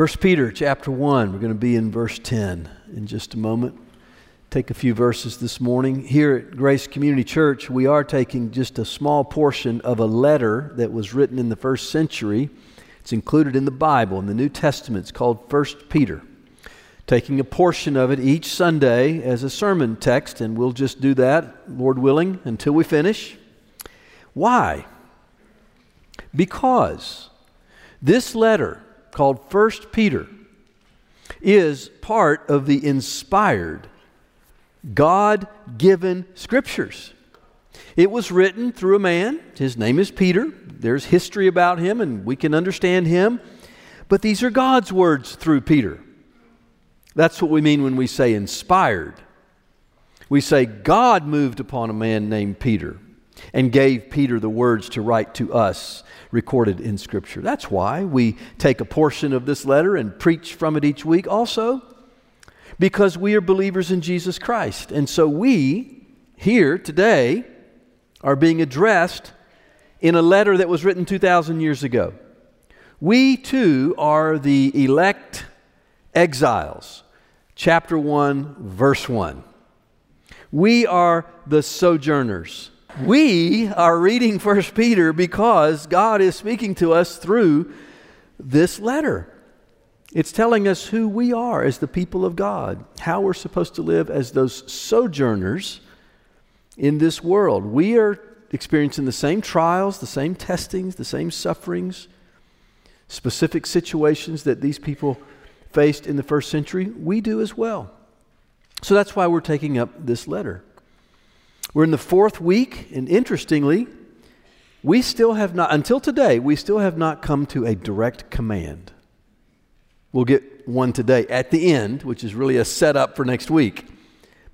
1 Peter chapter 1, we're going to be in verse 10 in just a moment. Take a few verses this morning. Here at Grace Community Church, we are taking just a small portion of a letter that was written in the first century. It's included in the Bible, in the New Testament. It's called 1 Peter. Taking a portion of it each Sunday as a sermon text, and we'll just do that, Lord willing, until we finish. Why? Because this letter called First Peter is part of the inspired, God given scriptures. It was written through a man. His name is Peter. There's history about him, and we can understand him. But these are God's words through Peter. That's what we mean when we say inspired. We say God moved upon a man named Peter and gave Peter the words to write to us recorded in Scripture. That's why we take a portion of this letter and preach from it each week, also because we are believers in Jesus Christ. And so we, here today, are being addressed in a letter that was written 2,000 years ago. We too are the elect exiles. Chapter 1, verse 1. We are the sojourners. We are reading First Peter because God is speaking to us through this letter. It's telling us who we are as the people of God, how we're supposed to live as those sojourners in this world. We are experiencing the same trials, the same testings, the same sufferings, specific situations that these people faced in the first century. We do as well. So that's why we're taking up this letter. We're in the fourth week, and interestingly, we still have not, until today, we still have not come to a direct command. We'll get one today at the end, which is really a setup for next week.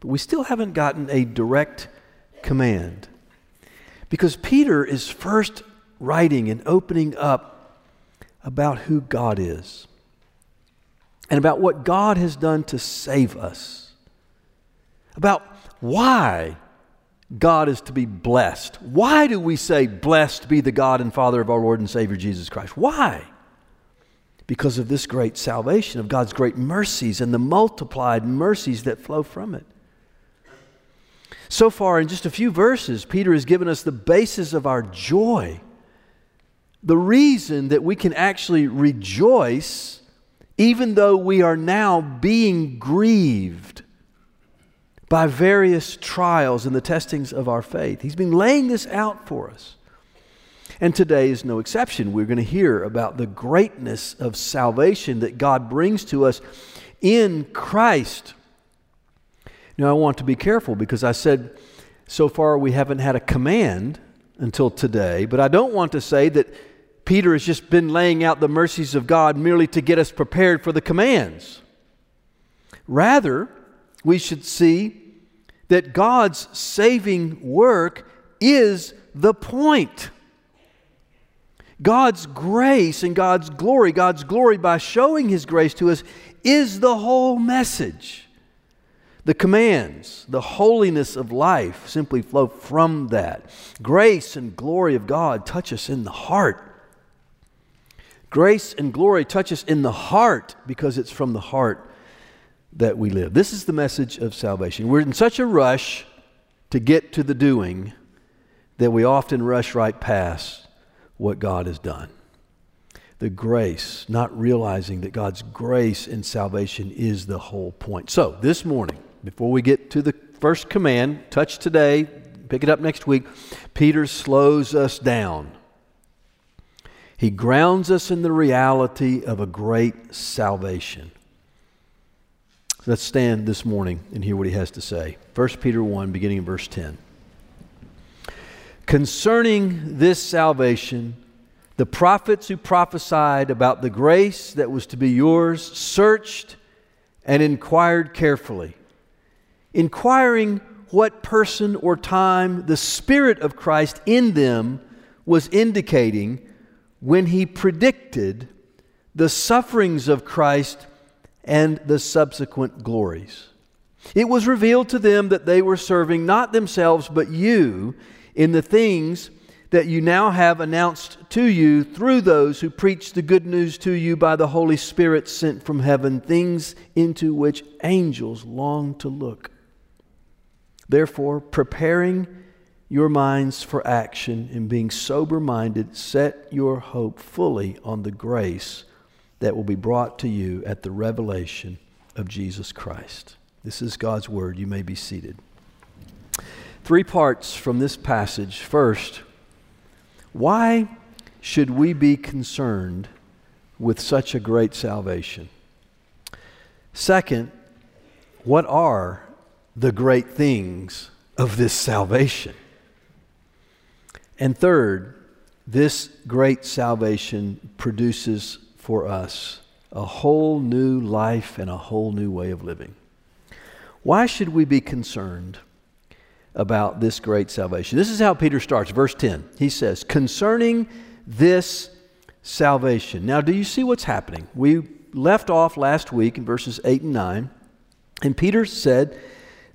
But we still haven't gotten a direct command. Because Peter is first writing and opening up about who God is and about what God has done to save us, about why God is to be blessed. Why do we say, Blessed be the God and Father of our Lord and Savior Jesus Christ? Why? Because of this great salvation, of God's great mercies and the multiplied mercies that flow from it. So far, in just a few verses, Peter has given us the basis of our joy. The reason that we can actually rejoice even though we are now being grieved by various trials and the testings of our faith. He's been laying this out for us. And today is no exception. We're going to hear about the greatness of salvation that God brings to us in Christ. Now, I want to be careful because I said so far we haven't had a command until today, but I don't want to say that Peter has just been laying out the mercies of God merely to get us prepared for the commands. Rather, we should see that God's saving work is the point. God's grace and God's glory, God's glory by showing His grace to us, is the whole message. The commands, the holiness of life simply flow from that. Grace and glory of God touch us in the heart. Grace and glory touch us in the heart because it's from the heart that we live. This is the message of salvation. We're in such a rush to get to the doing that we often rush right past what God has done. The grace, not realizing that God's grace in salvation is the whole point. So, this morning, before we get to the first command, touch today, pick it up next week, Peter slows us down. He grounds us in the reality of a great salvation. Let's stand this morning and hear what he has to say. 1 Peter 1, beginning in verse 10. Concerning this salvation, the prophets who prophesied about the grace that was to be yours searched and inquired carefully, inquiring what person or time the Spirit of Christ in them was indicating when he predicted the sufferings of Christ and the subsequent glories. It was revealed to them that they were serving not themselves but you in the things that you now have announced to you through those who preach the good news to you by the Holy Spirit sent from heaven, things into which angels long to look. Therefore, preparing your minds for action and being sober minded, set your hope fully on the grace that will be brought to you at the revelation of Jesus Christ. This is God's word. You may be seated. Three parts from this passage. First, why should we be concerned with such a great salvation? Second, what are the great things of this salvation? And third, this great salvation produces for us a whole new life and a whole new way of living. Why should we be concerned about this great salvation. This is how Peter starts, verse 10. He says, Concerning this salvation. Now, do you see what's happening? We left off last week in verses 8 and 9, and Peter said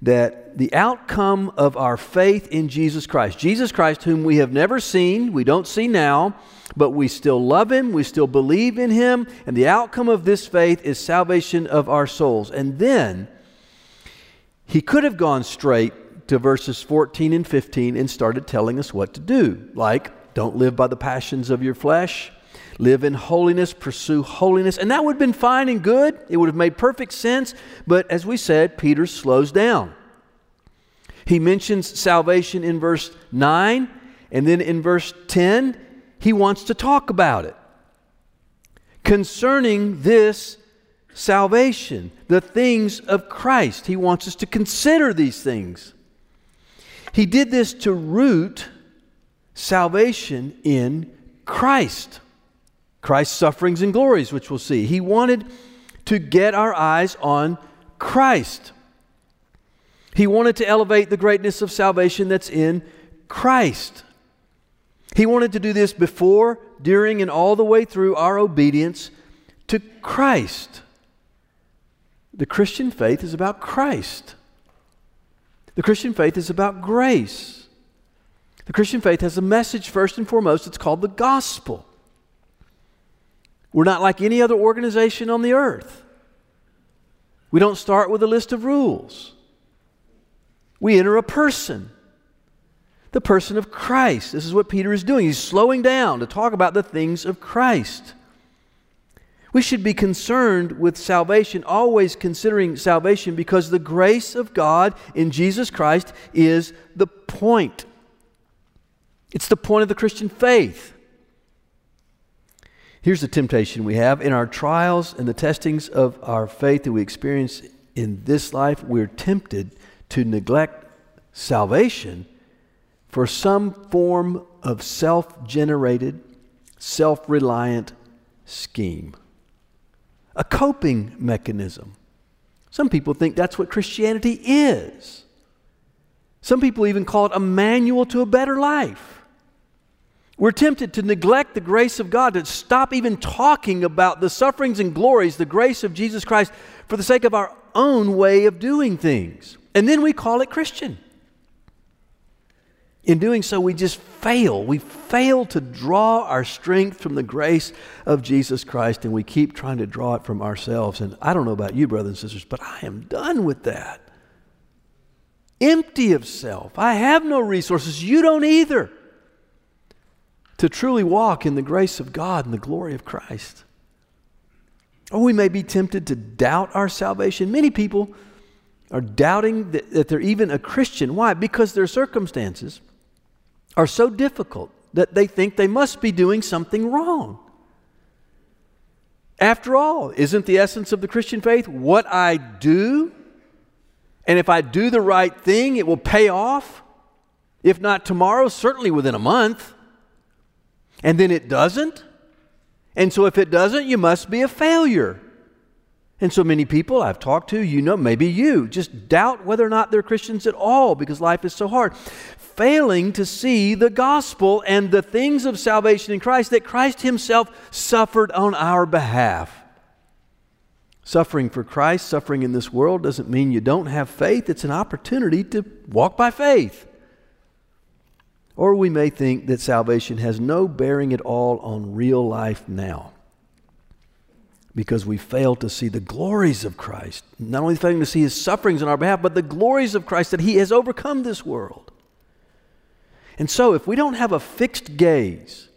that the outcome of our faith in Jesus Christ, Jesus Christ, whom we have never seen, we don't see now, but we still love him, we still believe in him, and the outcome of this faith is salvation of our souls. And then he could have gone straight to verses 14 and 15 and started telling us what to do. Like, don't live by the passions of your flesh, live in holiness, pursue holiness. And that would have been fine and good. It would have made perfect sense. But as we said, Peter slows down. He mentions salvation in verse 9, and then in verse 10, he wants to talk about it. Concerning this salvation, the things of Christ, he wants us to consider these things. He did this to root salvation in Christ. Christ's sufferings and glories, which we'll see. He wanted to get our eyes on Christ. He wanted to elevate the greatness of salvation that's in Christ. He wanted to do this before, during, and all the way through our obedience to Christ. The Christian faith is about Christ. The Christian faith is about grace. The Christian faith has a message, first and foremost, it's called the gospel. We're not like any other organization on the earth. We don't start with a list of rules. We enter a person, the person of Christ. This is what Peter is doing. He's slowing down to talk about the things of Christ. We should be concerned with salvation, always considering salvation, because the grace of God in Jesus Christ is the point. It's the point of the Christian faith. Here's the temptation we have in our trials and the testings of our faith that we experience in this life, we're tempted to neglect salvation for some form of self generated, self reliant scheme a coping mechanism. Some people think that's what Christianity is. Some people even call it a manual to a better life. We're tempted to neglect the grace of God, to stop even talking about the sufferings and glories, the grace of Jesus Christ, for the sake of our own way of doing things. And then we call it Christian. In doing so, we just fail. We fail to draw our strength from the grace of Jesus Christ, and we keep trying to draw it from ourselves. And I don't know about you, brothers and sisters, but I am done with that. Empty of self. I have no resources. You don't either. To truly walk in the grace of God and the glory of Christ. Or we may be tempted to doubt our salvation. Many people are doubting that, that they're even a Christian. Why? Because their circumstances are so difficult that they think they must be doing something wrong. After all, isn't the essence of the Christian faith what I do? And if I do the right thing, it will pay off. If not tomorrow, certainly within a month. And then it doesn't. And so if it doesn't, you must be a failure. And so many people I've talked to, you know, maybe you, just doubt whether or not they're Christians at all because life is so hard failing to see the gospel and the things of salvation in Christ that Christ Himself suffered on our behalf. Suffering for Christ, suffering in this world, doesn't mean you don't have faith. It's an opportunity to walk by faith. Or we may think that salvation has no bearing at all on real life now because we fail to see the glories of Christ. Not only failing to see his sufferings on our behalf, but the glories of Christ that he has overcome this world. And so, if we don't have a fixed gaze,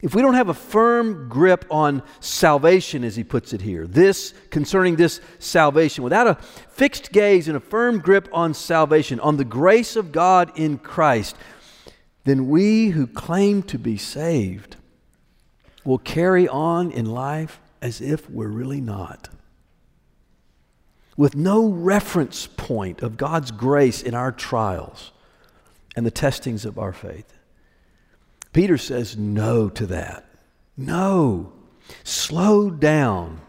if we don't have a firm grip on salvation, as he puts it here, this concerning this salvation, without a fixed gaze and a firm grip on salvation, on the grace of God in Christ, then we who claim to be saved will carry on in life as if we're really not. With no reference point of God's grace in our trials and the testings of our faith. Peter says no to that. No. Slow down.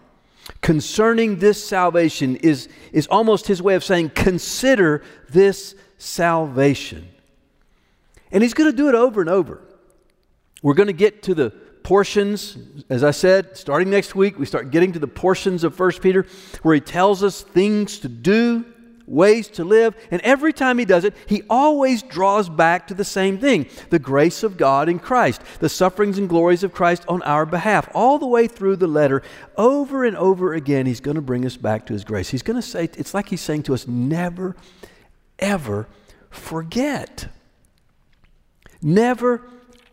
Concerning this salvation is, is almost his way of saying, consider this salvation. And he's going to do it over and over. We're going to get to the portions, as I said, starting next week, we start getting to the portions of 1 Peter where he tells us things to do, ways to live. And every time he does it, he always draws back to the same thing the grace of God in Christ, the sufferings and glories of Christ on our behalf. All the way through the letter, over and over again, he's going to bring us back to his grace. He's going to say, it's like he's saying to us, never, ever forget. Never,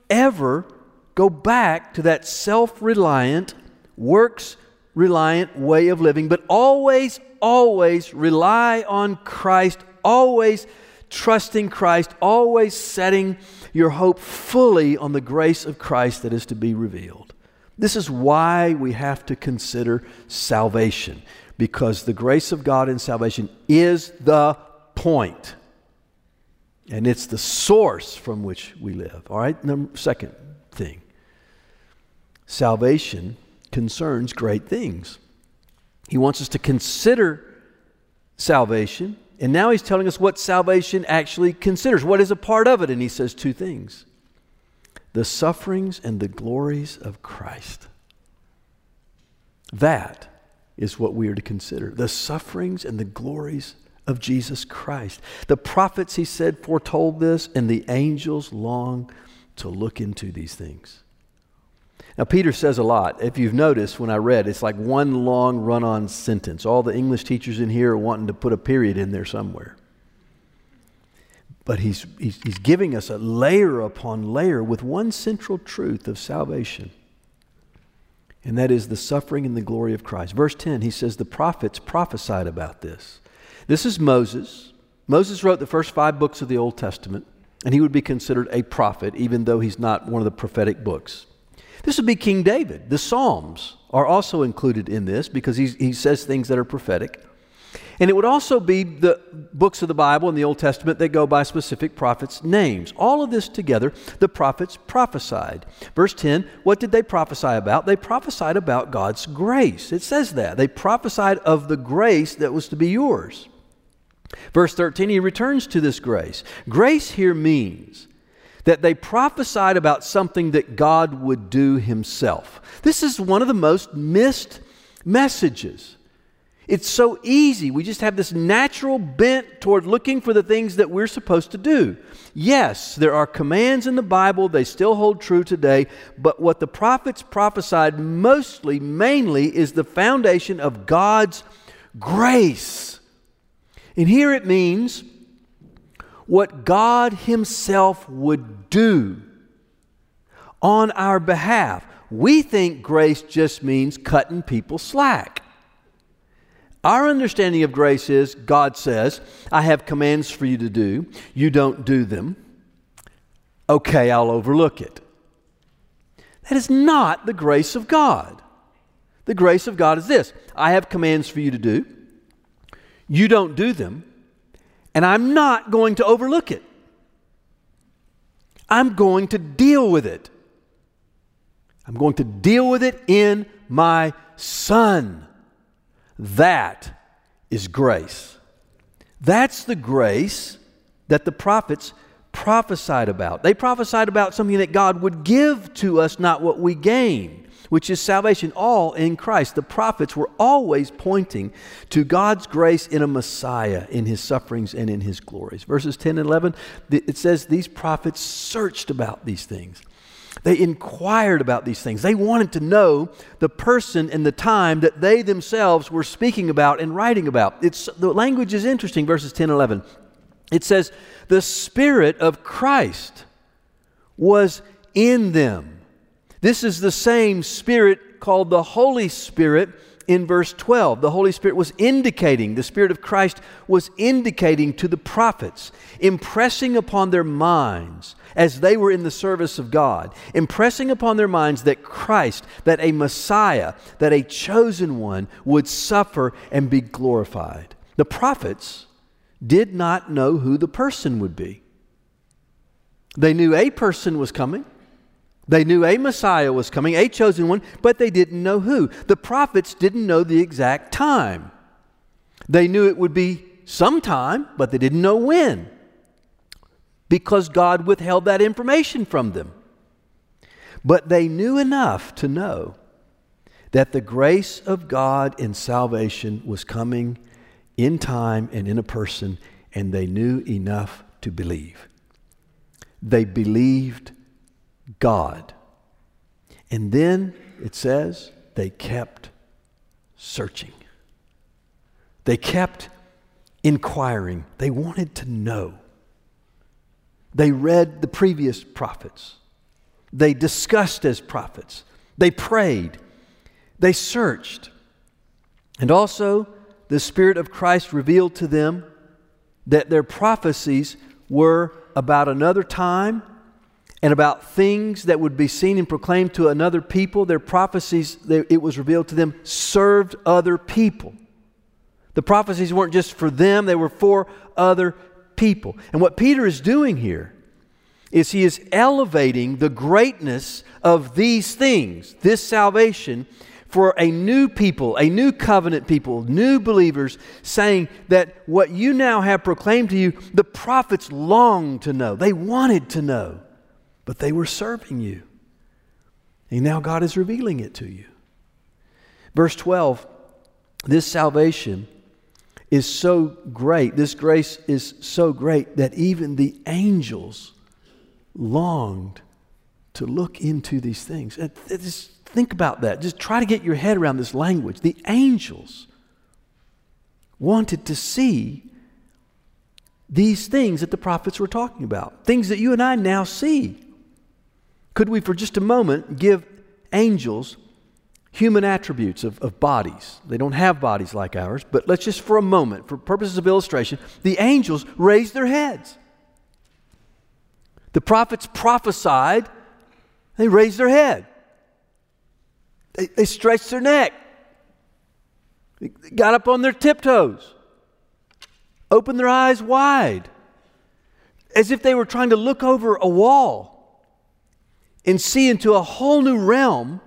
ever go back to that self reliant, works reliant way of living, but always, always rely on Christ, always trusting Christ, always setting your hope fully on the grace of Christ that is to be revealed. This is why we have to consider salvation, because the grace of God in salvation is the point. And it's the source from which we live. All right, Number, second thing salvation concerns great things. He wants us to consider salvation, and now he's telling us what salvation actually considers. What is a part of it? And he says two things the sufferings and the glories of Christ. That is what we are to consider the sufferings and the glories of Jesus Christ. The prophets, he said, foretold this, and the angels long to look into these things. Now, Peter says a lot. If you've noticed when I read, it's like one long run on sentence. All the English teachers in here are wanting to put a period in there somewhere. But he's, he's, he's giving us a layer upon layer with one central truth of salvation. And that is the suffering and the glory of Christ. Verse 10, he says, The prophets prophesied about this. This is Moses. Moses wrote the first five books of the Old Testament, and he would be considered a prophet, even though he's not one of the prophetic books. This would be King David. The Psalms are also included in this because he says things that are prophetic. And it would also be the books of the Bible in the Old Testament that go by specific prophets' names. All of this together, the prophets prophesied. Verse 10, what did they prophesy about? They prophesied about God's grace. It says that. They prophesied of the grace that was to be yours. Verse 13, he returns to this grace. Grace here means that they prophesied about something that God would do himself. This is one of the most missed messages. It's so easy. We just have this natural bent toward looking for the things that we're supposed to do. Yes, there are commands in the Bible, they still hold true today, but what the prophets prophesied mostly, mainly, is the foundation of God's grace. And here it means what God Himself would do on our behalf. We think grace just means cutting people slack. Our understanding of grace is God says, I have commands for you to do. You don't do them. Okay, I'll overlook it. That is not the grace of God. The grace of God is this I have commands for you to do. You don't do them and I'm not going to overlook it. I'm going to deal with it. I'm going to deal with it in my Son. That is grace. That's the grace that the prophets prophesied about. They prophesied about something that God would give to us, not what we gain. Which is salvation, all in Christ. The prophets were always pointing to God's grace in a Messiah, in his sufferings and in his glories. Verses 10 and 11, it says these prophets searched about these things. They inquired about these things. They wanted to know the person and the time that they themselves were speaking about and writing about. It's, the language is interesting, verses 10 and 11. It says, The Spirit of Christ was in them. This is the same Spirit called the Holy Spirit in verse 12. The Holy Spirit was indicating, the Spirit of Christ was indicating to the prophets, impressing upon their minds as they were in the service of God, impressing upon their minds that Christ, that a Messiah, that a chosen one would suffer and be glorified. The prophets did not know who the person would be. They knew a person was coming. They knew a Messiah was coming, a chosen one, but they didn't know who. The prophets didn't know the exact time. They knew it would be sometime, but they didn't know when because God withheld that information from them. But they knew enough to know that the grace of God in salvation was coming in time and in a person, and they knew enough to believe. They believed God. And then it says they kept searching. They kept inquiring. They wanted to know. They read the previous prophets. They discussed as prophets. They prayed. They searched. And also, the Spirit of Christ revealed to them that their prophecies were about another time and about things that would be seen and proclaimed to another people. Their prophecies, it was revealed to them, served other people. The prophecies weren't just for them, they were for other people. And what Peter is doing here is he is elevating the greatness of these things, this salvation, for a new people, a new covenant people, new believers, saying that what you now have proclaimed to you, the prophets longed to know. They wanted to know but they were serving you. And now God is revealing it to you. Verse 12 this salvation is so great, this grace is so great that even the angels longed to look into these things. Just think about that. Just try to get your head around this language. The angels wanted to see these things that the prophets were talking about, things that you and I now see. Could we, for just a moment, give angels human attributes of, of bodies? They don't have bodies like ours, but let's just for a moment, for purposes of illustration, the angels raised their heads. The prophets prophesied, they raised their head. They, they stretched their neck, they got up on their tiptoes, opened their eyes wide, as if they were trying to look over a wall and see into a whole new realm,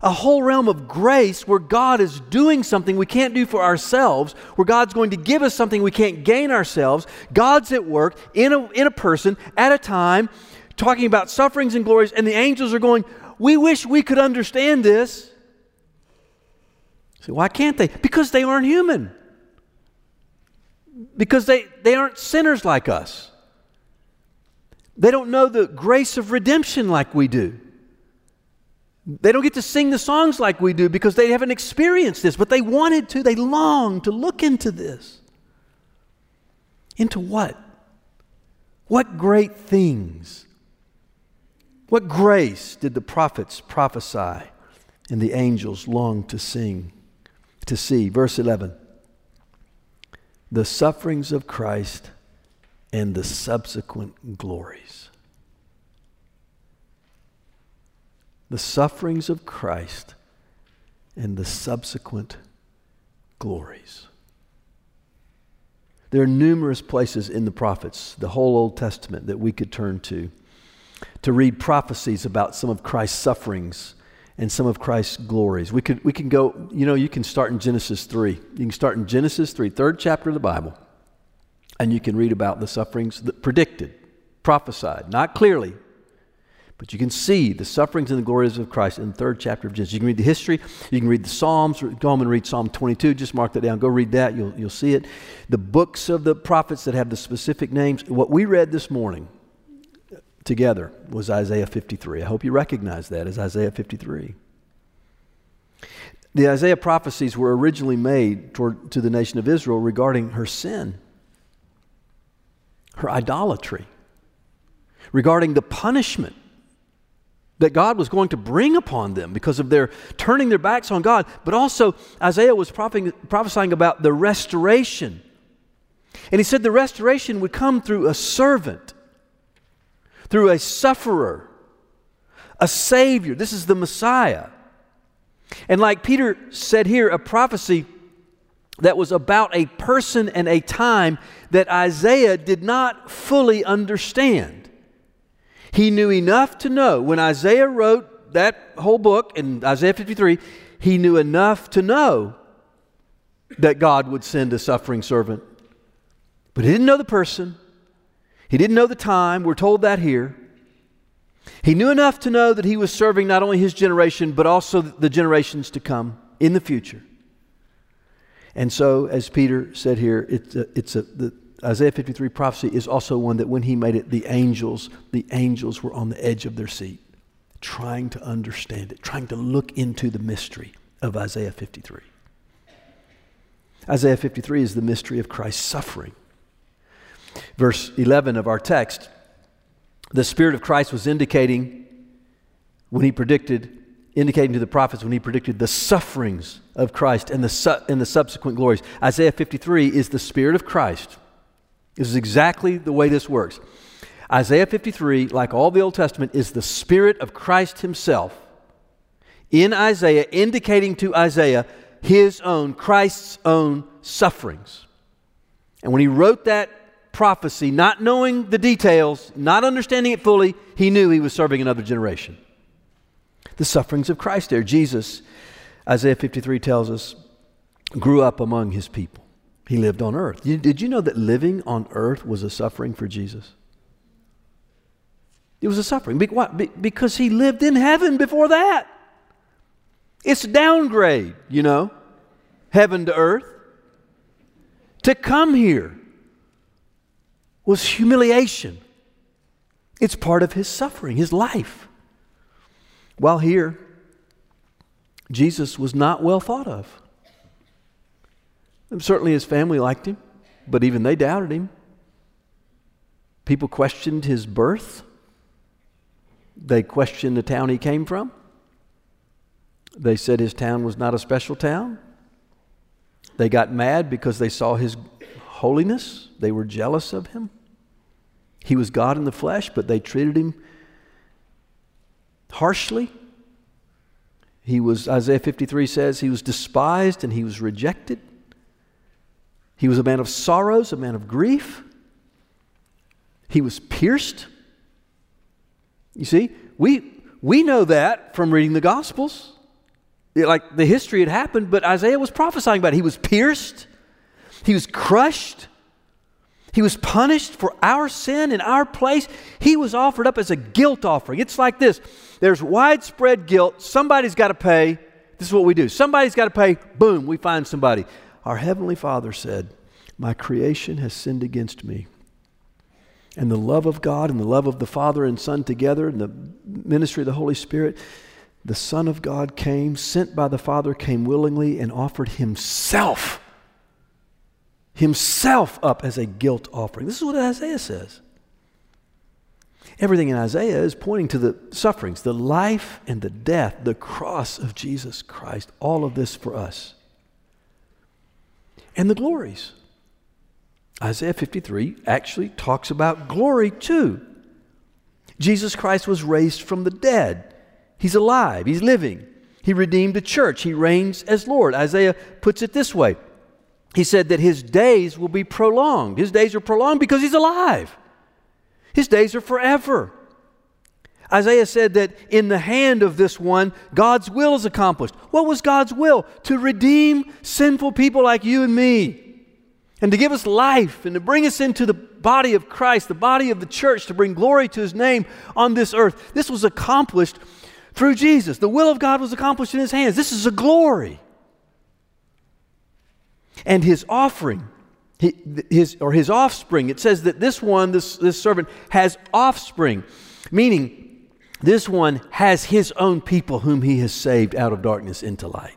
a whole realm of grace where God is doing something we can't do for ourselves, where God's going to give us something we can't gain ourselves. God's at work in a, in a person at a time, talking about sufferings and glories, and the angels are going, We wish we could understand this. So why can't they? Because they aren't human. Because they, they aren't sinners like us. They don't know the grace of redemption like we do. They don't get to sing the songs like we do because they haven't experienced this, but they wanted to. They longed to look into this. Into what? What great things? What grace did the prophets prophesy and the angels long to sing, to see? Verse 11 The sufferings of Christ and the subsequent glories. The sufferings of Christ and the subsequent glories. There are numerous places in the prophets, the whole Old Testament, that we could turn to to read prophecies about some of Christ's sufferings and some of Christ's glories. We could we can go, you know, you can start in Genesis 3. You can start in Genesis 3, third chapter of the Bible. And you can read about the sufferings that predicted, prophesied, not clearly, But you can see the sufferings and the glories of Christ in the third chapter of Genesis. You can read the history, you can read the Psalms, go home and read Psalm 22. Just mark that down. Go read that, you'll, you'll see it. The books of the prophets that have the specific names. What we read this morning together was Isaiah 53. I hope you recognize that as Isaiah 53. The Isaiah prophecies were originally made toward, to the nation of Israel regarding her sin, her idolatry, regarding the punishment that God was going to bring upon them because of their turning their backs on God. But also, Isaiah was prophesying about the restoration. And he said the restoration would come through a servant, through a sufferer, a Savior. This is the Messiah. And like Peter said here, a prophecy that was about a person and a time that Isaiah did not fully understand. He knew enough to know. When Isaiah wrote that whole book in Isaiah 53, he knew enough to know that God would send a suffering servant. But he didn't know the person, he didn't know the time. We're told that here. He knew enough to know that he was serving not only his generation, but also the generations to come in the future. And so, as Peter said here, it's a, it's a, the, Isaiah 53 prophecy is also one that when he made it, the angels, the angels were on the edge of their seat, trying to understand it, trying to look into the mystery of Isaiah 53. Isaiah 53 is the mystery of Christ's suffering. Verse 11 of our text, the Spirit of Christ was indicating when he predicted, indicating to the prophets when he predicted the sufferings of Christ and the, su- and the subsequent glories. Isaiah 53 is the Spirit of Christ this is exactly the way this works. Isaiah 53, like all the Old Testament, is the Spirit of Christ Himself in Isaiah, indicating to Isaiah his own, Christ's own sufferings. And when he wrote that prophecy, not knowing the details, not understanding it fully, he knew he was serving another generation. The sufferings of Christ there. Jesus, Isaiah 53 tells us, grew up among his people. He lived on earth. Did you know that living on earth was a suffering for Jesus? It was a suffering. Because he lived in heaven before that. It's a downgrade, you know, heaven to earth. To come here was humiliation. It's part of his suffering, his life. While here, Jesus was not well thought of. And certainly his family liked him, but even they doubted him. People questioned his birth. They questioned the town he came from. They said his town was not a special town. They got mad because they saw his holiness. They were jealous of him. He was God in the flesh, but they treated him harshly. He was, Isaiah 53 says, he was despised and he was rejected. He was a man of sorrows, a man of grief. He was pierced. You see, we, we know that from reading the Gospels. Like the history had happened, but Isaiah was prophesying about it. He was pierced, he was crushed, he was punished for our sin in our place. He was offered up as a guilt offering. It's like this there's widespread guilt. Somebody's got to pay. This is what we do. Somebody's got to pay. Boom, we find somebody. Our Heavenly Father said, My creation has sinned against me. And the love of God and the love of the Father and Son together, and the ministry of the Holy Spirit, the Son of God came, sent by the Father, came willingly and offered Himself, Himself up as a guilt offering. This is what Isaiah says. Everything in Isaiah is pointing to the sufferings, the life and the death, the cross of Jesus Christ. All of this for us and the glories. Isaiah 53 actually talks about glory too. Jesus Christ was raised from the dead. He's alive, he's living. He redeemed the church, he reigns as Lord. Isaiah puts it this way He said that his days will be prolonged. His days are prolonged because he's alive, his days are forever. Isaiah said that in the hand of this one, God's will is accomplished. What was God's will? To redeem sinful people like you and me, and to give us life, and to bring us into the body of Christ, the body of the church, to bring glory to his name on this earth. This was accomplished through Jesus. The will of God was accomplished in his hands. This is a glory. And his offering, his, or his offspring, it says that this one, this, this servant, has offspring, meaning this one has his own people whom he has saved out of darkness into light.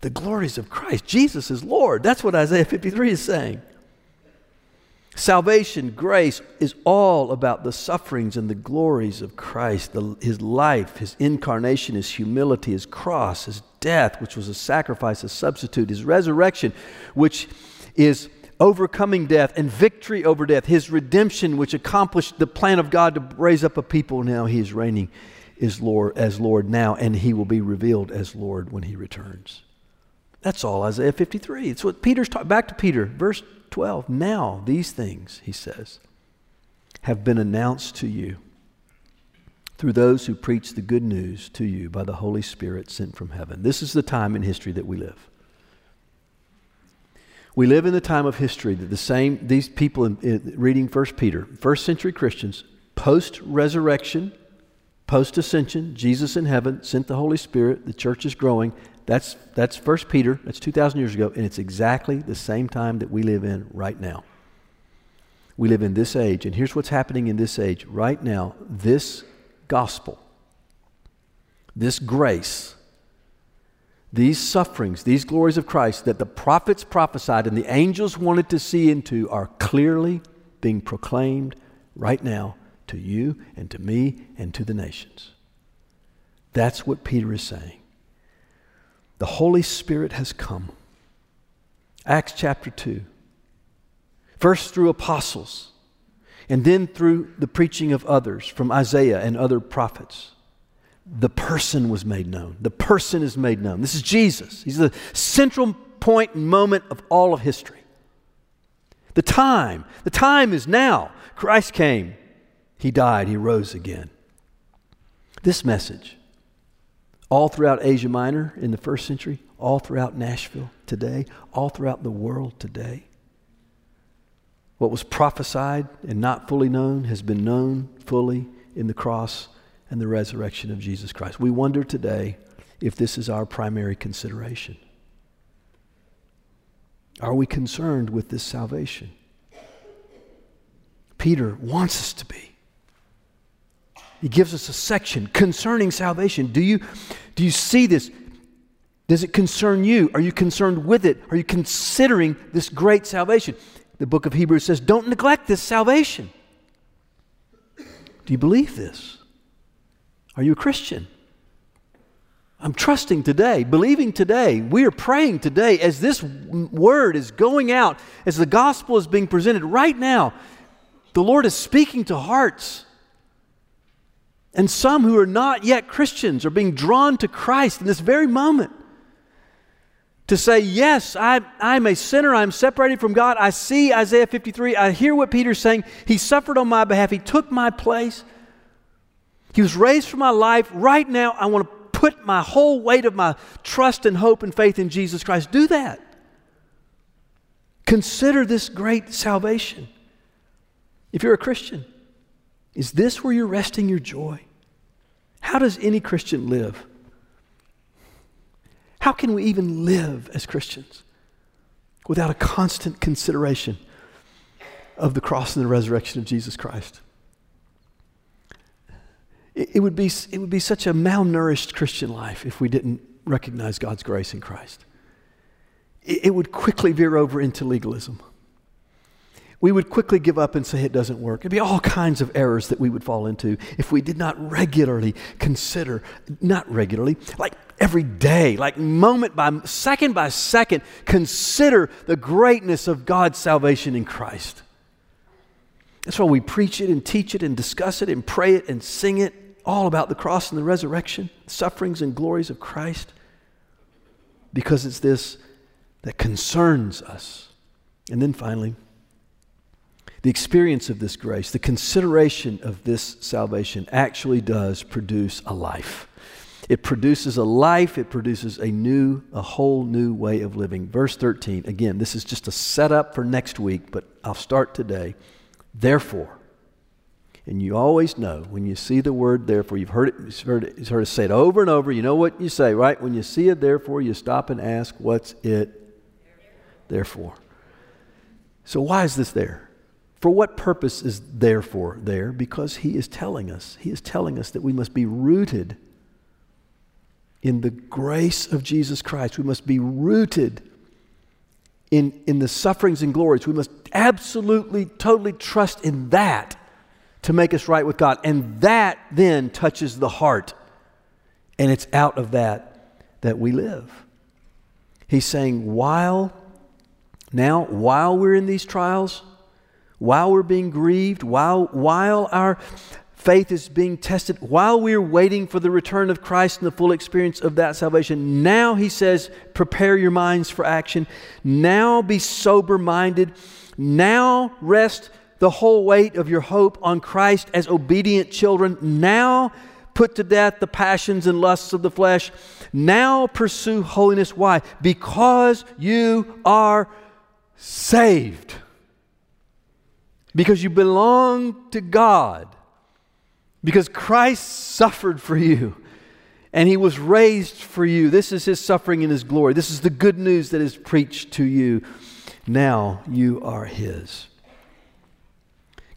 The glories of Christ. Jesus is Lord. That's what Isaiah 53 is saying. Salvation, grace is all about the sufferings and the glories of Christ, the, his life, his incarnation, his humility, his cross, his death, which was a sacrifice, a substitute, his resurrection, which is overcoming death and victory over death, his redemption, which accomplished the plan of God to raise up a people. Now he is reigning is Lord, as Lord now, and he will be revealed as Lord when he returns. That's all Isaiah 53. It's what Peter's talking back to Peter, verse 12. Now, these things, he says, have been announced to you through those who preach the good news to you by the Holy Spirit sent from heaven. This is the time in history that we live. We live in the time of history that the same, these people in, in reading 1 Peter, first century Christians, post resurrection, post ascension, Jesus in heaven sent the Holy Spirit, the church is growing. That's, that's 1 Peter, that's 2,000 years ago, and it's exactly the same time that we live in right now. We live in this age, and here's what's happening in this age. Right now, this gospel, this grace, these sufferings, these glories of Christ that the prophets prophesied and the angels wanted to see into are clearly being proclaimed right now to you and to me and to the nations. That's what Peter is saying. The Holy Spirit has come. Acts chapter 2. First through apostles, and then through the preaching of others from Isaiah and other prophets. The person was made known. The person is made known. This is Jesus. He's the central point and moment of all of history. The time, the time is now. Christ came, He died, He rose again. This message all throughout Asia Minor in the first century, all throughout Nashville today, all throughout the world today. What was prophesied and not fully known has been known fully in the cross and the resurrection of Jesus Christ. We wonder today if this is our primary consideration. Are we concerned with this salvation? Peter wants us to be. He gives us a section concerning salvation. Do you, do you see this? Does it concern you? Are you concerned with it? Are you considering this great salvation? The book of Hebrews says, don't neglect this salvation. Do you believe this? Are you a Christian? I'm trusting today, believing today. We are praying today as this word is going out, as the gospel is being presented right now. The Lord is speaking to hearts. And some who are not yet Christians are being drawn to Christ in this very moment to say, Yes, I, I'm a sinner. I'm separated from God. I see Isaiah 53. I hear what Peter's saying. He suffered on my behalf, He took my place. He was raised for my life. Right now, I want to put my whole weight of my trust and hope and faith in Jesus Christ. Do that. Consider this great salvation. If you're a Christian, is this where you're resting your joy? How does any Christian live? How can we even live as Christians without a constant consideration of the cross and the resurrection of Jesus Christ? It, it, would, be, it would be such a malnourished Christian life if we didn't recognize God's grace in Christ. It, it would quickly veer over into legalism we would quickly give up and say it doesn't work. It'd be all kinds of errors that we would fall into if we did not regularly consider, not regularly, like every day, like moment by second by second, consider the greatness of God's salvation in Christ. That's why we preach it and teach it and discuss it and pray it and sing it all about the cross and the resurrection, sufferings and glories of Christ, because it's this that concerns us. And then finally, the experience of this grace, the consideration of this salvation actually does produce a life. It produces a life, it produces a new, a whole new way of living. Verse 13, again, this is just a setup for next week, but I'll start today. Therefore. And you always know when you see the word therefore, you've heard it, you've heard it, you've heard it say it over and over. You know what you say, right? When you see it therefore, you stop and ask, what's it therefore? So why is this there? For what purpose is therefore there? Because he is telling us, he is telling us that we must be rooted in the grace of Jesus Christ. We must be rooted in, in the sufferings and glories. We must absolutely, totally trust in that to make us right with God. And that then touches the heart. And it's out of that that we live. He's saying, while now, while we're in these trials, while we're being grieved, while, while our faith is being tested while we're waiting for the return of Christ and the full experience of that salvation. Now, he says, prepare your minds for action. Now, be sober minded. Now, rest the whole weight of your hope on Christ as obedient children. Now, put to death the passions and lusts of the flesh. Now, pursue holiness. Why? Because you are saved. Because you belong to God because Christ suffered for you and he was raised for you. This is his suffering and his glory. This is the good news that is preached to you. Now you are his.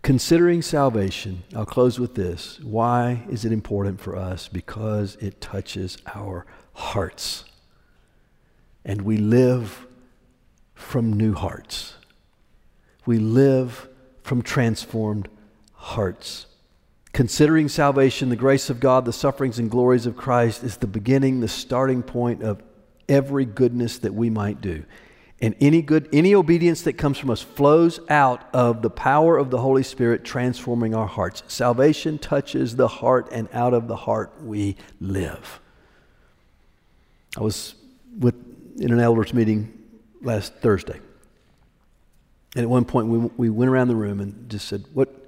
Considering salvation, I'll close with this. Why is it important for us? Because it touches our hearts. And we live from new hearts. We live from transformed hearts. Considering salvation, the grace of God, the sufferings and glories of Christ is the beginning, the starting point of every goodness that we might do. And any good, any obedience that comes from us flows out of the power of the Holy Spirit transforming our hearts. Salvation touches the heart, and out of the heart we live. I was with in an elders meeting last Thursday. And at one point we, we went around the room and just said, What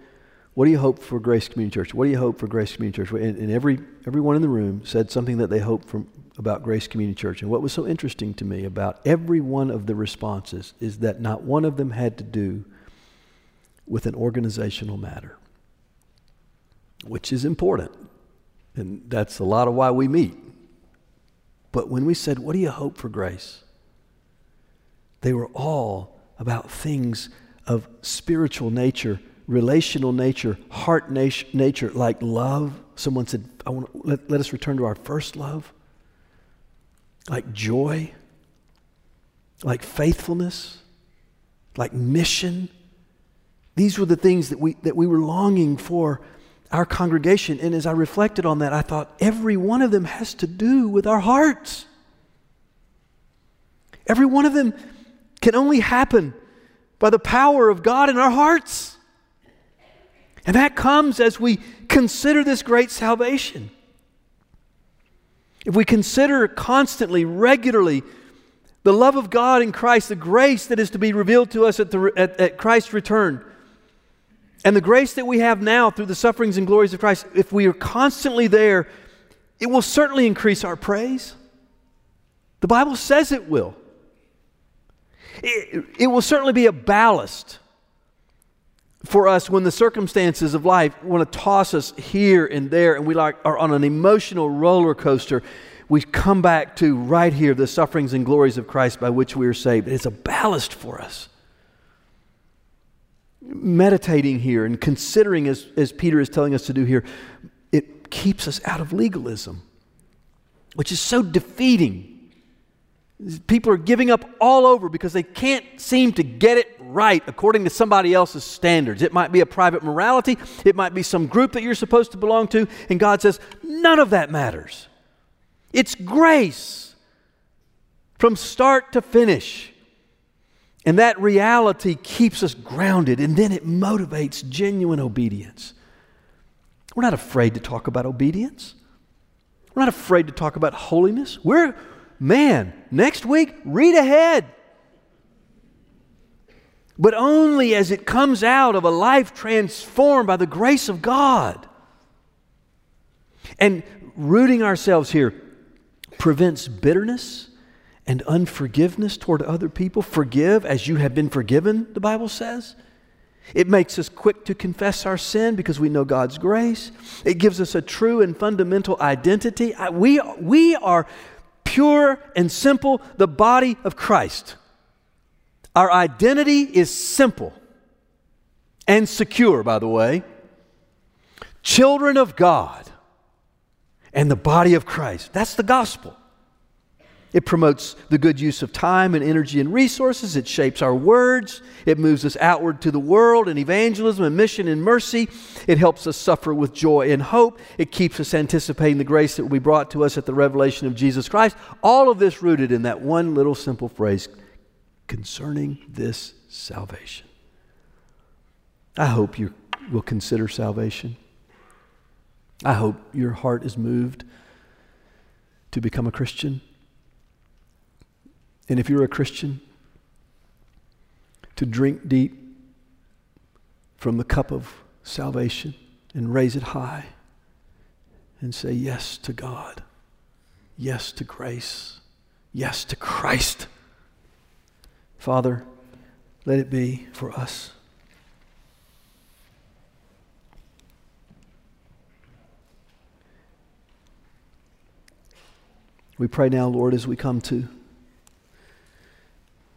what do you hope for Grace Community Church? What do you hope for Grace Community Church? And, and every, everyone in the room said something that they hoped from, about Grace Community Church. And what was so interesting to me about every one of the responses is that not one of them had to do with an organizational matter, which is important. And that's a lot of why we meet. But when we said, What do you hope for Grace? They were all about things of spiritual nature relational nature, heart nature, like love. Someone said, I want let, let us return to our first love. Like joy, like faithfulness, like mission. These were the things that we, that we were longing for our congregation. And as I reflected on that, I thought every one of them has to do with our hearts. Every one of them can only happen by the power of God in our hearts. And that comes as we consider this great salvation. If we consider constantly, regularly, the love of God in Christ, the grace that is to be revealed to us at, the, at, at Christ's return, and the grace that we have now through the sufferings and glories of Christ, if we are constantly there, it will certainly increase our praise. The Bible says it will. It, it will certainly be a ballast for us when the circumstances of life want to toss us here and there and we like are on an emotional roller coaster. We come back to right here the sufferings and glories of christ by which we are saved. It's a ballast for us. Meditating here and considering as, as peter is telling us to do here it keeps us out of legalism which is so defeating People are giving up all over because they can't seem to get it right according to somebody else's standards. It might be a private morality, it might be some group that you're supposed to belong to, and God says, none of that matters. It's grace from start to finish. And that reality keeps us grounded, and then it motivates genuine obedience. We're not afraid to talk about obedience. We're not afraid to talk about holiness. We're, man, next week, read ahead. But only as it comes out of a life transformed by the grace of God. And rooting ourselves here prevents bitterness and unforgiveness toward other people. Forgive as you have been forgiven, the Bible says. It makes us quick to confess our sin because we know God's grace. It gives us a true and fundamental identity. We, we are pure and simple, the body of Christ. Our identity is simple and secure, by the way. Children of God and the body of Christ. That's the gospel. It promotes the good use of time and energy and resources. It shapes our words. It moves us outward to the world in evangelism and mission and mercy. It helps us suffer with joy and hope. It keeps us anticipating the grace that will be brought to us at the revelation of Jesus Christ. All of this rooted in that one little simple phrase concerning this salvation. I hope you will consider salvation. I hope your heart is moved to become a Christian. And if you're a Christian, to drink deep from the cup of salvation and raise it high and say yes to God, yes to grace, yes to Christ. Father, let it be for us. We pray now, Lord, as we come to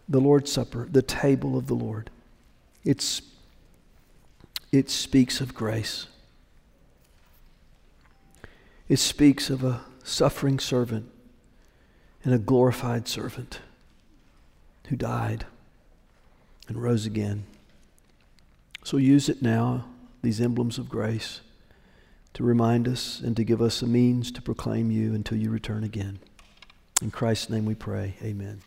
the Lord's Supper, the table of the Lord. It's, it speaks of grace. It speaks of a suffering servant and a glorified servant who died and rose again. So use it now, these emblems of grace, to remind us and to give us a means to proclaim you until you return again. In Christ's name we pray. Amen.